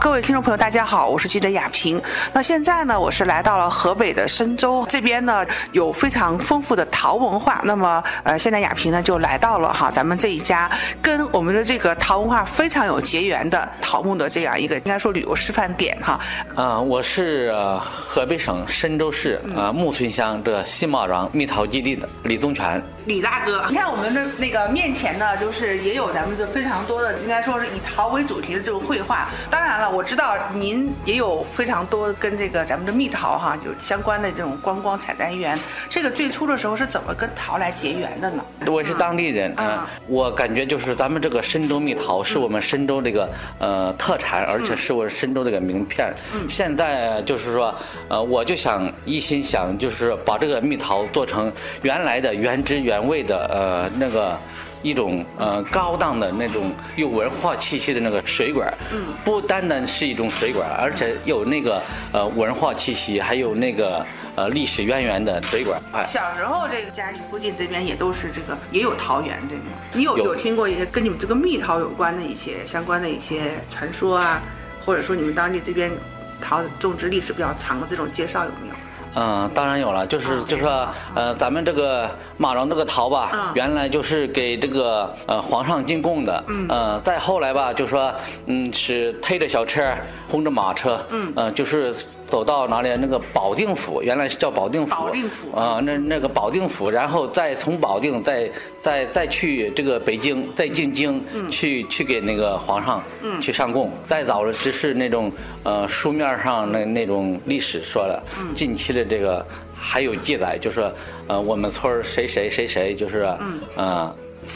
各位听众朋友，大家好，我是记者雅萍。那现在呢，我是来到了河北的深州这边呢，有非常丰富的陶文化。那么，呃，现在雅萍呢就来到了哈咱们这一家跟我们的这个陶文化非常有结缘的桃木的这样一个应该说旅游示范点哈。啊，我是呃河北省深州市呃木村乡的新马庄蜜桃基地的李宗全。李大哥，你看我们的那个面前呢，就是也有咱们的非常多的，应该说是以陶为主题的这种绘画。当然了，我知道您也有非常多跟这个咱们的蜜桃哈有相关的这种观光采摘园。这个最初的时候是怎么跟桃来结缘的呢？我是当地人啊，我感觉就是咱们这个深州蜜桃是我们深州这个呃特产，而且是我深州这个名片。现在就是说，呃，我就想一心想就是把这个蜜桃做成原来的原汁原味的呃那个。一种呃高档的那种有文化气息的那个水管，嗯，不单单是一种水管，而且有那个呃文化气息，还有那个呃历史渊源的水管。哎，小时候这个家里附近这边也都是这个也有桃园这个，你有有听过一些跟你们这个蜜桃有关的一些相关的一些传说啊，或者说你们当地这边桃种植历史比较长的这种介绍有没有？嗯，当然有了，就是就是说，呃，咱们这个马蓉这个桃吧，原来就是给这个呃皇上进贡的，嗯，呃，再后来吧，就说，嗯，是推着小车，轰着马车，嗯，呃，就是走到哪里那个保定府，原来是叫保定府，保定府。啊，那那个保定府，然后再从保定再再再去这个北京，再进京，嗯，去去给那个皇上，嗯，去上供。再早了只是那种呃书面上那那种历史说了，嗯，近期的。这个还有记载，就是呃，我们村谁谁谁谁，就是嗯，呃，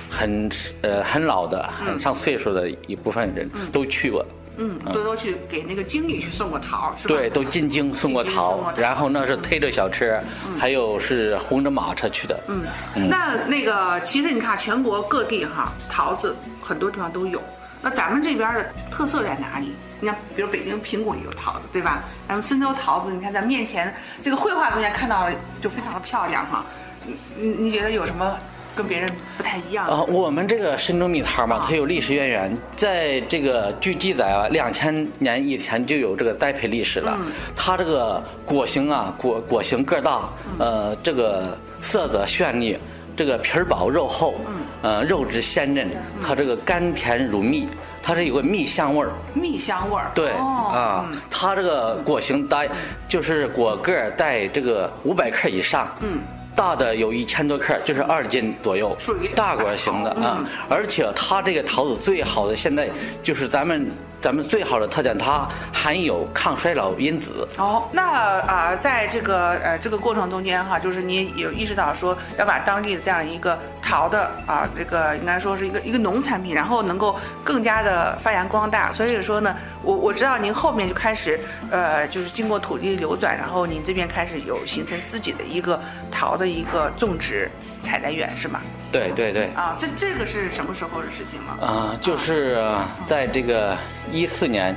很呃很老的、很上岁数的一部分人都去过，嗯，都都去给那个经理去送过桃，是吧？对，都进京送过桃，然后那是推着小车，还有是红着马车去的。嗯，那那个其实你看，全国各地哈，桃子很多地方都有。那咱们这边的特色在哪里？你看，比如北京苹果也有桃子，对吧？咱们深州桃子，你看咱面前这个绘画中间看到了，就非常的漂亮哈。你你你觉得有什么跟别人不太一样？啊，我们这个深州蜜桃嘛，它有历史渊源，在这个据记载啊，两千年以前就有这个栽培历史了。它这个果形啊，果果形个大，呃，这个色泽绚丽。这个皮儿薄肉厚，嗯，呃，肉质鲜嫩，它这个甘甜如蜜，它是有个蜜香味儿。蜜香味儿。对，啊，它这个果形带，就是果个儿在这个五百克以上，嗯，大的有一千多克，就是二斤左右，属于大果型的啊。而且它这个桃子最好的现在就是咱们。咱们最好的特点，它含有抗衰老因子。哦，那啊，在这个呃这个过程中间哈，就是你有意识到说要把当地的这样一个桃的啊，这个应该说是一个一个农产品，然后能够更加的发扬光大。所以说呢，我我知道您后面就开始呃，就是经过土地流转，然后您这边开始有形成自己的一个桃的一个种植采摘园，是吗？对对对。啊，这这个是什么时候的事情了？啊，就是在这个。一四年，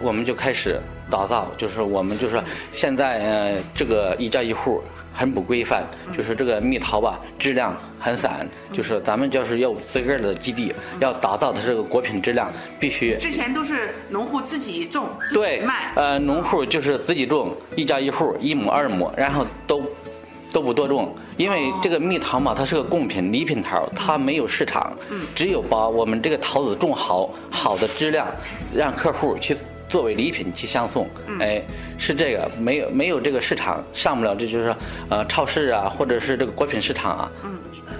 我们就开始打造，就是我们就是现在呃这个一家一户很不规范，就是这个蜜桃吧质量很散，就是咱们就是要自个儿的基地，要打造的这个果品质量必须。之前都是农户自己种，对，卖。呃，农户就是自己种，一家一户一亩二亩，然后都。都不多种，因为这个蜜桃嘛，它是个贡品、礼品桃，它没有市场。嗯，只有把我们这个桃子种好，好的质量，让客户去作为礼品去相送。哎，是这个，没有没有这个市场，上不了，这就是说，呃，超市啊，或者是这个果品市场啊。嗯。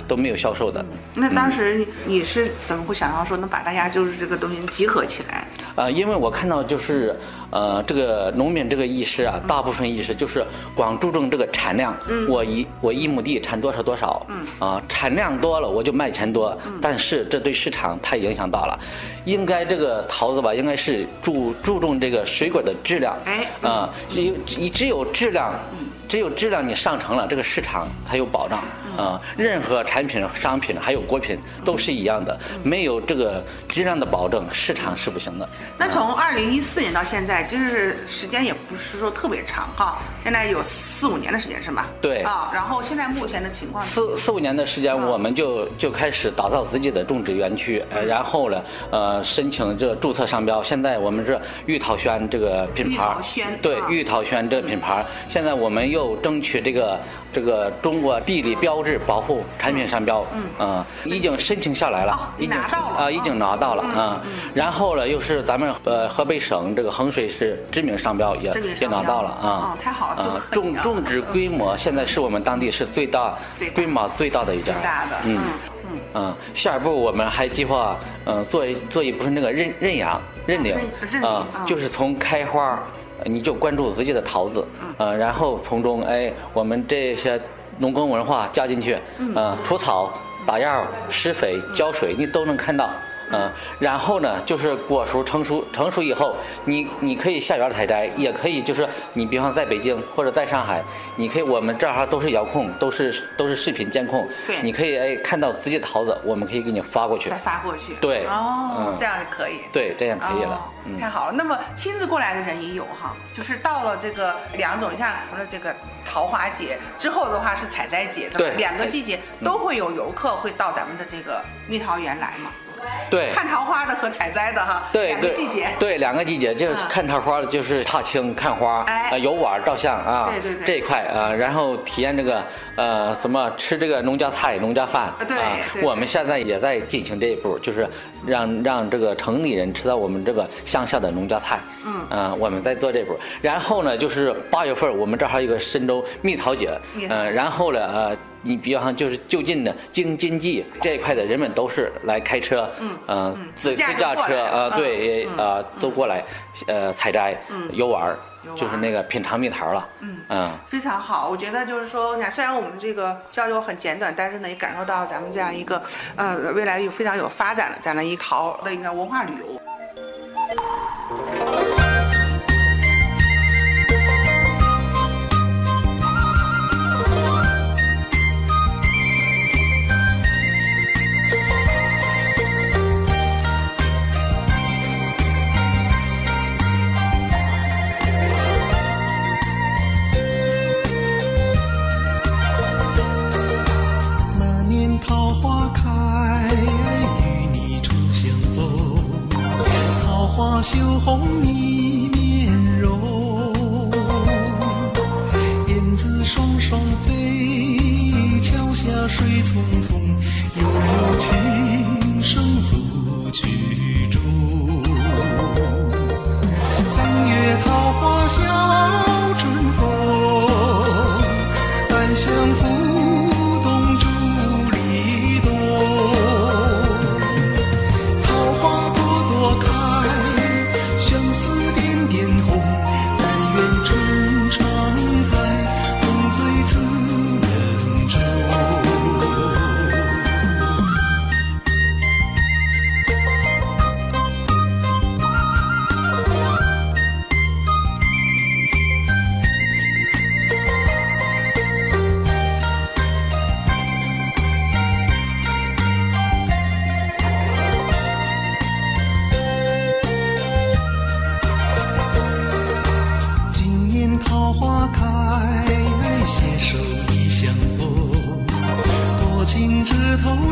都没有销售的。那当时你你是怎么会想到说能把大家就是这个东西集合起来？呃，因为我看到就是呃这个农民这个意识啊，大部分意识就是光注重这个产量。嗯。我一我一亩地产多少多少。嗯。啊，产量多了我就卖钱多。嗯。但是这对市场太影响大了，应该这个桃子吧，应该是注注重这个水果的质量。哎。啊，有你只有质量，只有质量你上乘了，这个市场才有保障。啊，任何产品、商品还有果品都是一样的，没有这个质量的保证，市场是不行的。那从二零一四年到现在，其实是时间也不是说特别长哈，现在有四五年的时间是吧？对啊，然后现在目前的情况四四五年的时间，我们就就开始打造自己的种植园区，呃，然后呢，呃，申请这个注册商标。现在我们是玉桃轩这个品牌玉桃轩，对啊玉桃轩这个品牌。现在我们又争取这个这个中国地理标志保护产品商标，嗯，已经申请下来了哦，已经拿到了啊，已经拿到了嗯啊。然后呢，又是咱们呃河北省这个衡水市知名商标也也拿到了啊。嗯，太好了啊种种植规模现在是我们当地是最大规模最大的一家。最，大的，嗯嗯下一步我们还计划，嗯，做一做一部分那个认认养认领啊嗯，就是从开花，呃你就关注自己的桃子，呃，然后从中哎，我们这些农耕文化加进去，呃，除草、打药、施肥、浇水，你都能看到。嗯，然后呢，就是果熟成熟成熟以后，你你可以下园采摘，也可以就是你比方在北京或者在上海，你可以我们这儿哈都是遥控，都是都是视频监控，对你可以哎看到自己的桃子，我们可以给你发过去再，发过去，对哦嗯，这样就可以。对，这样可以了哦。嗯，太好了。那么亲自过来的人也有哈，就是到了这个两种，像除了这个桃花节之后的话是采摘节，对两个季节都会有游客会到咱们的这个蜜桃园来嘛，对。看桃花的和采摘的哈，对对两个季节。对两个季节，就是嗯看桃花的，就是踏青看花，哎呃游玩照相啊，对对对这一块啊，然后体验这个呃什么吃这个农家菜、农家饭对我们现在也在进行这一步，就是让让这个城里人吃到我们这个乡下的农家菜，嗯呃我们在做这步，然后呢，就是八月份我们这儿还有一个深州蜜桃节嗯，呃，然后呢，呃。你比方就是就近的京津冀这一块的人们都是来开车，嗯呃，嗯自自驾车过来了啊，对，嗯呃，都过来，呃，采摘、游玩儿游玩就是那个品尝蜜桃了。嗯嗯，非常好，我觉得就是说，你看，虽然我们这个交流很简短，但是呢，也感受到咱们这样一个呃未来有非常有发展的这样的一桃的一个文化旅游。羞红你面容，燕子双双飞，桥下水匆匆，悠悠琴声诉曲中。三月桃花笑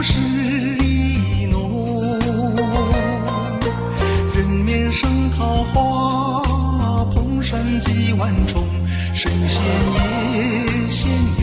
是意浓。人面生桃花，蓬山几万重，神仙也现鸳